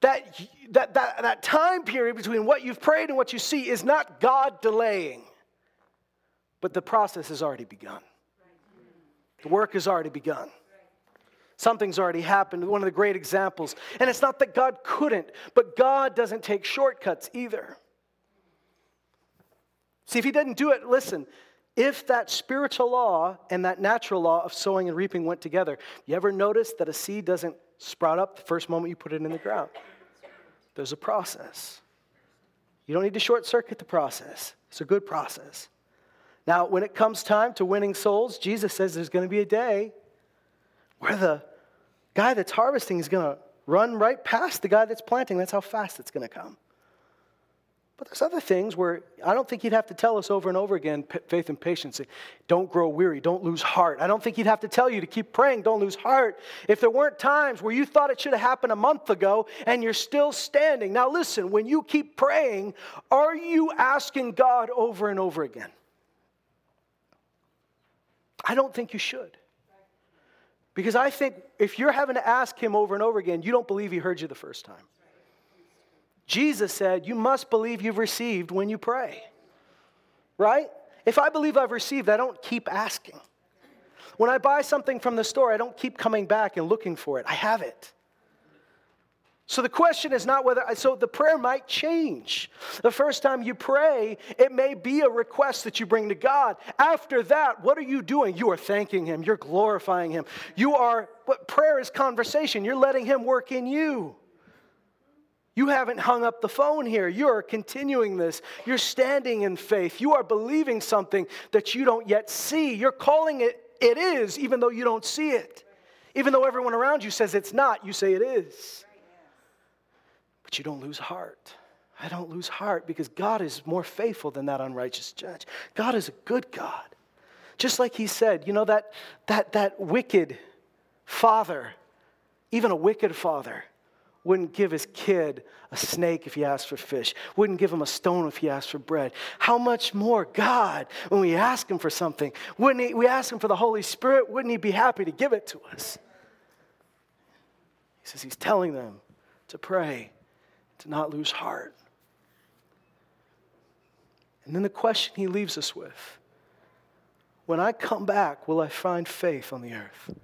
that, that, that, that time period between what you've prayed and what you see is not God delaying, but the process has already begun? The work has already begun. Something's already happened. One of the great examples. And it's not that God couldn't, but God doesn't take shortcuts either. See, if he didn't do it, listen, if that spiritual law and that natural law of sowing and reaping went together, you ever notice that a seed doesn't sprout up the first moment you put it in the ground? There's a process. You don't need to short circuit the process, it's a good process. Now, when it comes time to winning souls, Jesus says there's going to be a day where the guy that's harvesting is going to run right past the guy that's planting. That's how fast it's going to come. But there's other things where I don't think he'd have to tell us over and over again faith and patience. Eh, don't grow weary, don't lose heart. I don't think he'd have to tell you to keep praying, don't lose heart. If there weren't times where you thought it should have happened a month ago and you're still standing. Now, listen, when you keep praying, are you asking God over and over again? I don't think you should. Because I think if you're having to ask him over and over again, you don't believe he heard you the first time. Jesus said, You must believe you've received when you pray. Right? If I believe I've received, I don't keep asking. When I buy something from the store, I don't keep coming back and looking for it. I have it. So the question is not whether, so the prayer might change. The first time you pray, it may be a request that you bring to God. After that, what are you doing? You are thanking Him, you're glorifying Him. You are, prayer is conversation, you're letting Him work in you. You haven't hung up the phone here. You're continuing this. You're standing in faith. You are believing something that you don't yet see. You're calling it it is, even though you don't see it. Even though everyone around you says it's not, you say it is. But you don't lose heart. I don't lose heart because God is more faithful than that unrighteous judge. God is a good God. Just like he said, you know, that, that, that wicked father, even a wicked father, wouldn't give his kid a snake if he asked for fish, wouldn't give him a stone if he asked for bread. How much more God, when we ask him for something, wouldn't he, we ask him for the Holy Spirit, wouldn't he be happy to give it to us? He says he's telling them to pray, to not lose heart. And then the question he leaves us with when I come back, will I find faith on the earth?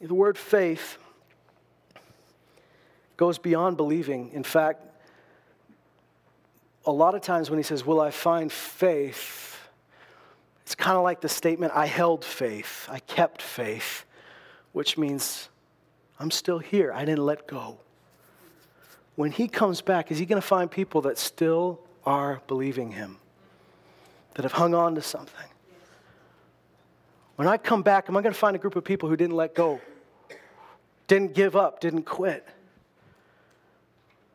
The word faith goes beyond believing. In fact, a lot of times when he says, Will I find faith? It's kind of like the statement, I held faith, I kept faith, which means I'm still here, I didn't let go. When he comes back, is he going to find people that still are believing him, that have hung on to something? When I come back, am I going to find a group of people who didn't let go, didn't give up, didn't quit?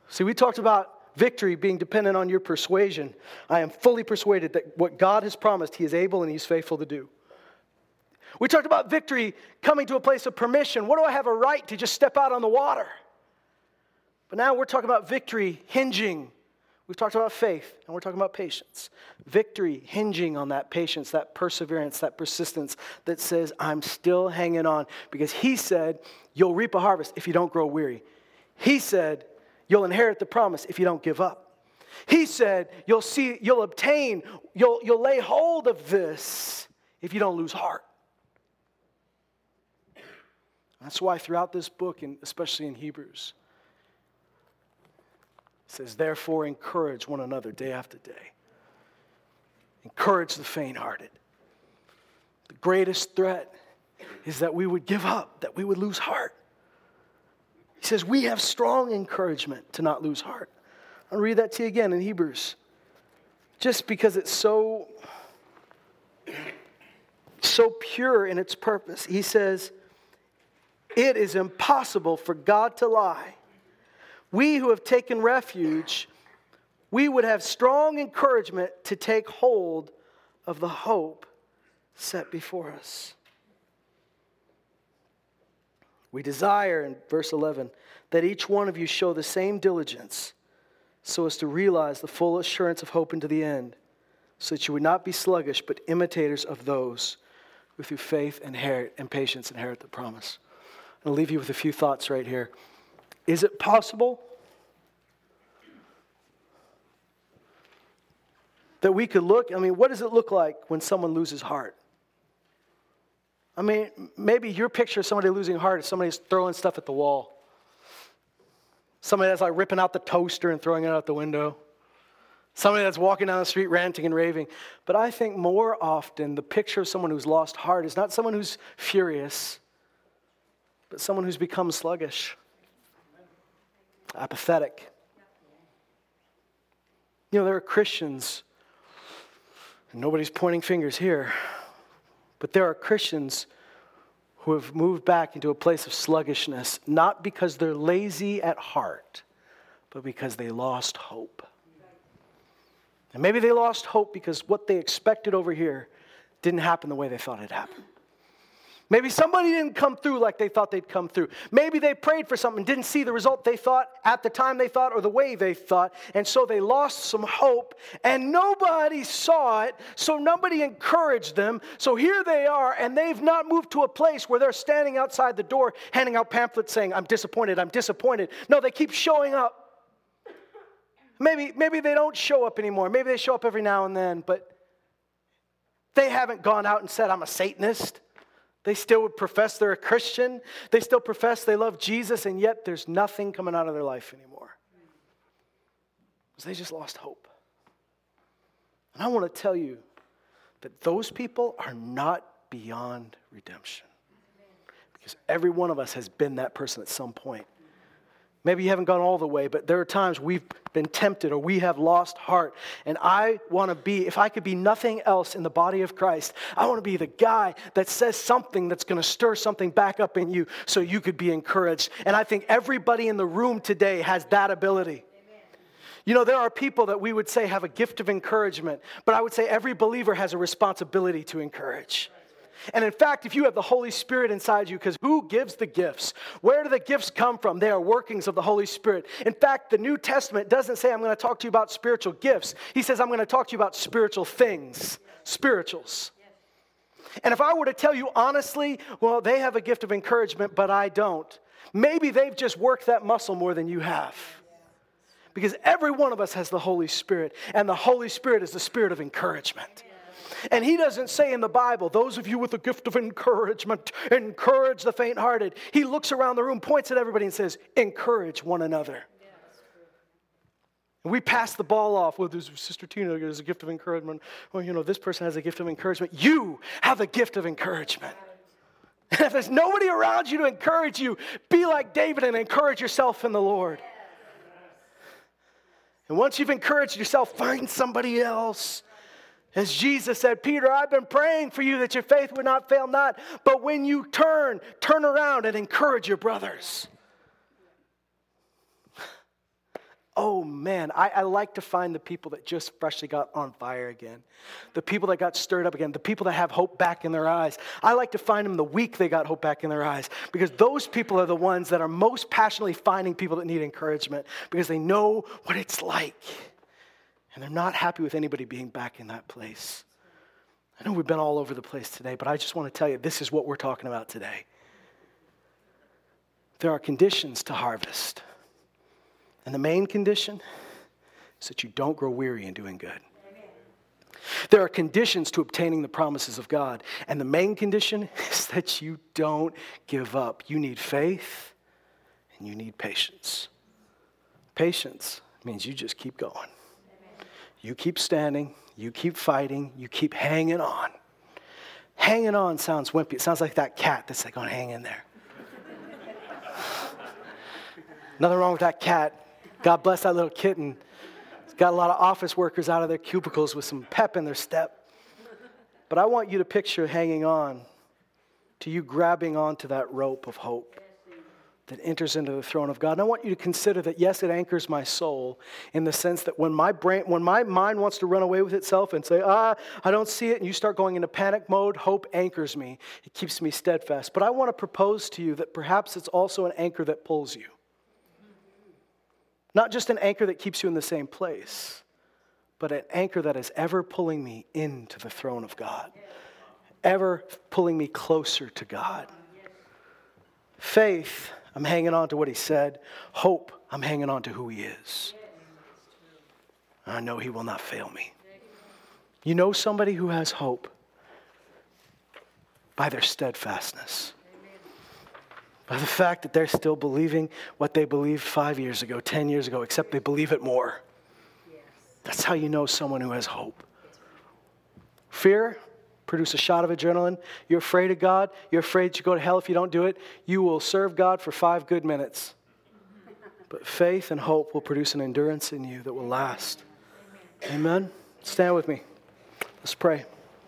See, we talked about victory being dependent on your persuasion. I am fully persuaded that what God has promised, He is able and He's faithful to do. We talked about victory coming to a place of permission. What do I have a right to just step out on the water? But now we're talking about victory hinging We've talked about faith, and we're talking about patience. Victory hinging on that patience, that perseverance, that persistence that says, I'm still hanging on. Because he said, You'll reap a harvest if you don't grow weary. He said, You'll inherit the promise if you don't give up. He said, You'll see, you'll obtain, you'll, you'll lay hold of this if you don't lose heart. That's why throughout this book, and especially in Hebrews, says, Therefore, encourage one another day after day. Encourage the faint hearted. The greatest threat is that we would give up, that we would lose heart. He says, We have strong encouragement to not lose heart. I'll read that to you again in Hebrews. Just because it's so, so pure in its purpose. He says, It is impossible for God to lie. We who have taken refuge, we would have strong encouragement to take hold of the hope set before us. We desire, in verse 11, that each one of you show the same diligence so as to realize the full assurance of hope into the end, so that you would not be sluggish, but imitators of those who through faith inherit and patience inherit the promise. I'll leave you with a few thoughts right here. Is it possible that we could look? I mean, what does it look like when someone loses heart? I mean, maybe your picture of somebody losing heart is somebody's throwing stuff at the wall. Somebody that's like ripping out the toaster and throwing it out the window. Somebody that's walking down the street ranting and raving. But I think more often the picture of someone who's lost heart is not someone who's furious, but someone who's become sluggish, apathetic. You know, there are Christians, and nobody's pointing fingers here, but there are Christians who have moved back into a place of sluggishness, not because they're lazy at heart, but because they lost hope. And maybe they lost hope because what they expected over here didn't happen the way they thought it happened. Maybe somebody didn't come through like they thought they'd come through. Maybe they prayed for something, didn't see the result they thought at the time they thought or the way they thought, and so they lost some hope, and nobody saw it, so nobody encouraged them. So here they are, and they've not moved to a place where they're standing outside the door handing out pamphlets saying, I'm disappointed, I'm disappointed. No, they keep showing up. Maybe, maybe they don't show up anymore. Maybe they show up every now and then, but they haven't gone out and said, I'm a Satanist. They still would profess they're a Christian. They still profess they love Jesus, and yet there's nothing coming out of their life anymore. Because they just lost hope. And I want to tell you that those people are not beyond redemption. Because every one of us has been that person at some point. Maybe you haven't gone all the way, but there are times we've been tempted or we have lost heart. And I want to be, if I could be nothing else in the body of Christ, I want to be the guy that says something that's going to stir something back up in you so you could be encouraged. And I think everybody in the room today has that ability. You know, there are people that we would say have a gift of encouragement, but I would say every believer has a responsibility to encourage. And in fact, if you have the Holy Spirit inside you, because who gives the gifts? Where do the gifts come from? They are workings of the Holy Spirit. In fact, the New Testament doesn't say, I'm going to talk to you about spiritual gifts. He says, I'm going to talk to you about spiritual things, spirituals. And if I were to tell you honestly, well, they have a gift of encouragement, but I don't, maybe they've just worked that muscle more than you have. Because every one of us has the Holy Spirit, and the Holy Spirit is the spirit of encouragement. And he doesn't say in the Bible, those of you with the gift of encouragement, encourage the faint hearted. He looks around the room, points at everybody, and says, encourage one another. And we pass the ball off. Well, there's Sister Tina has a gift of encouragement. Well, you know, this person has a gift of encouragement. You have a gift of encouragement. And if there's nobody around you to encourage you, be like David and encourage yourself in the Lord. And once you've encouraged yourself, find somebody else as Jesus said, Peter, I've been praying for you that your faith would not fail not, but when you turn, turn around and encourage your brothers. Oh man, I, I, like to find the people that just freshly got on fire again, the people that got stirred up again, the people that have hope back in their eyes. I like to find them the week they got hope back in their eyes because those people are the ones that are most passionately finding people that need encouragement because they know what it's like And they're not happy with anybody being back in that place. I know we've been all over the place today, but I just want to tell you this is what we're talking about today. There are conditions to harvest. And the main condition is that you don't grow weary in doing good. There are conditions to obtaining the promises of God. And the main condition is that you don't give up. You need faith and you need patience. Patience means you just keep going. You keep standing, you keep fighting, you keep hanging on. Hanging on sounds wimpy. It sounds like that cat that's like, on oh, hang in there. Nothing wrong with that cat. God bless that little kitten. It's got a lot of office workers out of their cubicles with some pep in their step. But I want you to picture hanging on to you grabbing onto that rope of hope that enters into the throne of God. And I want you to consider that yes, it anchors my soul in the sense that when my brain, when my mind wants to run away with itself and say, ah, I don't see it, and you start going into panic mode, hope anchors me. It keeps me steadfast. But I want to propose to you that perhaps it's also an anchor that pulls you. Not just an anchor that keeps you in the same place, but an anchor that is ever pulling me into the throne of God, ever pulling me closer to God. Faith, I'm hanging on to what he said. Hope, I'm hanging on to who he is. I know he will not fail me. You know somebody who has hope by their steadfastness by the fact that they're still believing what they believed five years ago, 10 years ago, except they believe it more. That's how you know someone who has hope. Fear, produce a shot of adrenaline. You're afraid of God. You're afraid you go to hell if you don't do it. You will serve God for five good minutes. But faith and hope will produce an endurance in you that will last. Amen. Stand with me. Let's pray.